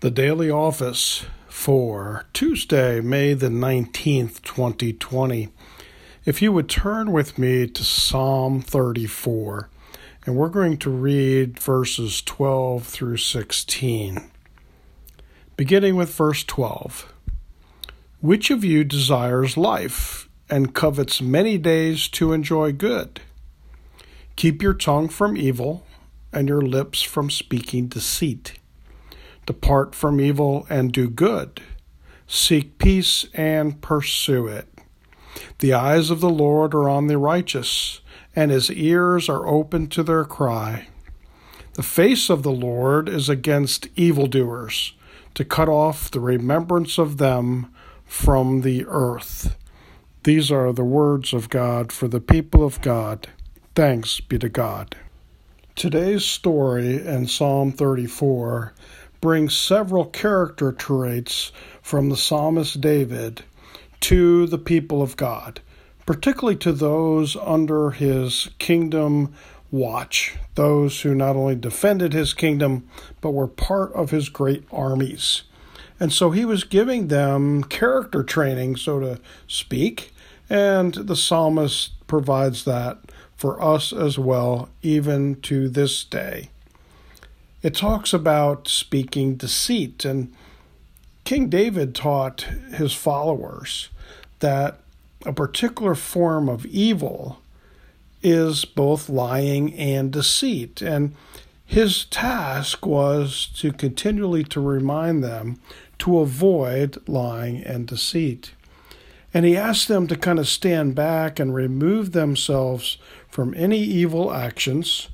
The Daily Office for Tuesday, May the 19th, 2020. If you would turn with me to Psalm 34, and we're going to read verses 12 through 16. Beginning with verse 12 Which of you desires life and covets many days to enjoy good? Keep your tongue from evil and your lips from speaking deceit. Depart from evil and do good. Seek peace and pursue it. The eyes of the Lord are on the righteous, and his ears are open to their cry. The face of the Lord is against evildoers, to cut off the remembrance of them from the earth. These are the words of God for the people of God. Thanks be to God. Today's story in Psalm 34 brings several character traits from the psalmist David to the people of God, particularly to those under his kingdom watch, those who not only defended his kingdom, but were part of his great armies. And so he was giving them character training, so to speak, and the psalmist provides that for us as well, even to this day it talks about speaking deceit. And King David taught his followers that a particular form of evil is both lying and deceit. And his task was to continually to remind them to avoid lying and deceit. And he asked them to kind of stand back and remove themselves from any evil actions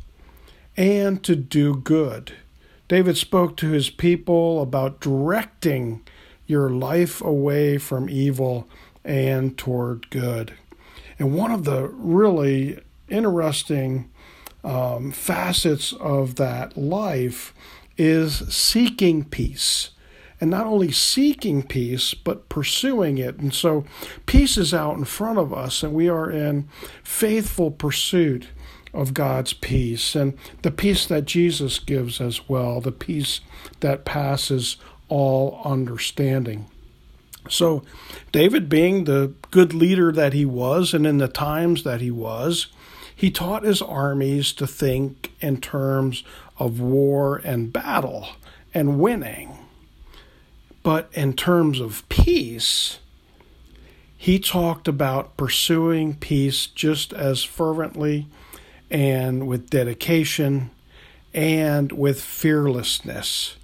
and to do good. David spoke to his people about directing your life away from evil and toward good. And one of the really interesting um, facets of that life is seeking peace. And not only seeking peace, but pursuing it. And so peace is out in front of us, and we are in faithful pursuit of God's peace and the peace that Jesus gives as well, the peace that passes all understanding. So, David, being the good leader that he was, and in the times that he was, he taught his armies to think in terms of war and battle and winning. But in terms of peace, he talked about pursuing peace just as fervently and with dedication and with fearlessness.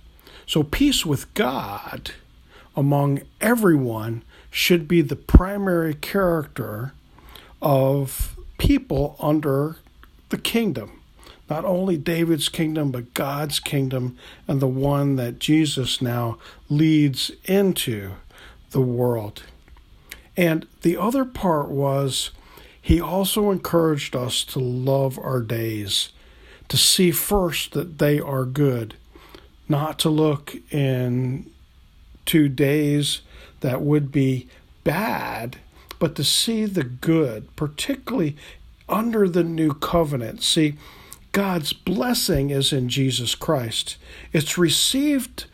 So, peace with God among everyone should be the primary character of people under the kingdom. Not only David's kingdom, but God's kingdom, and the one that Jesus now leads into the world. And the other part was he also encouraged us to love our days, to see first that they are good, not to look in to days that would be bad, but to see the good, particularly under the new covenant. See, God's blessing is in Jesus Christ. It's received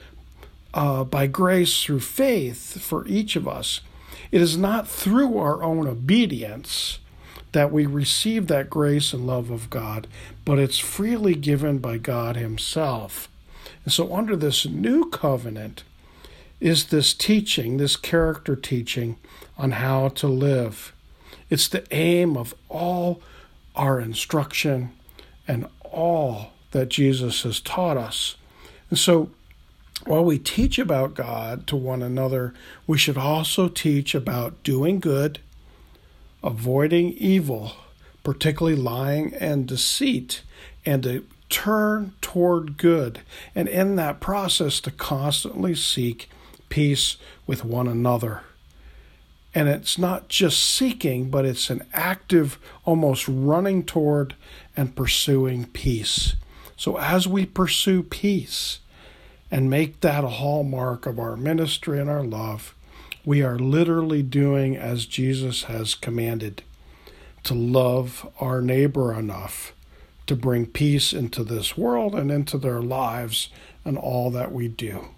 uh, by grace through faith for each of us. It is not through our own obedience that we receive that grace and love of God, but it's freely given by God Himself. And so, under this new covenant, is this teaching, this character teaching on how to live. It's the aim of all our instruction and all that Jesus has taught us. And so, while we teach about God to one another, we should also teach about doing good avoiding evil, particularly lying and deceit, and to turn toward good, and in that process to constantly seek peace with one another. And it's not just seeking, but it's an active, almost running toward and pursuing peace. So as we pursue peace and make that a hallmark of our ministry and our love, we are literally doing as Jesus has commanded to love our neighbor enough to bring peace into this world and into their lives and all that we do.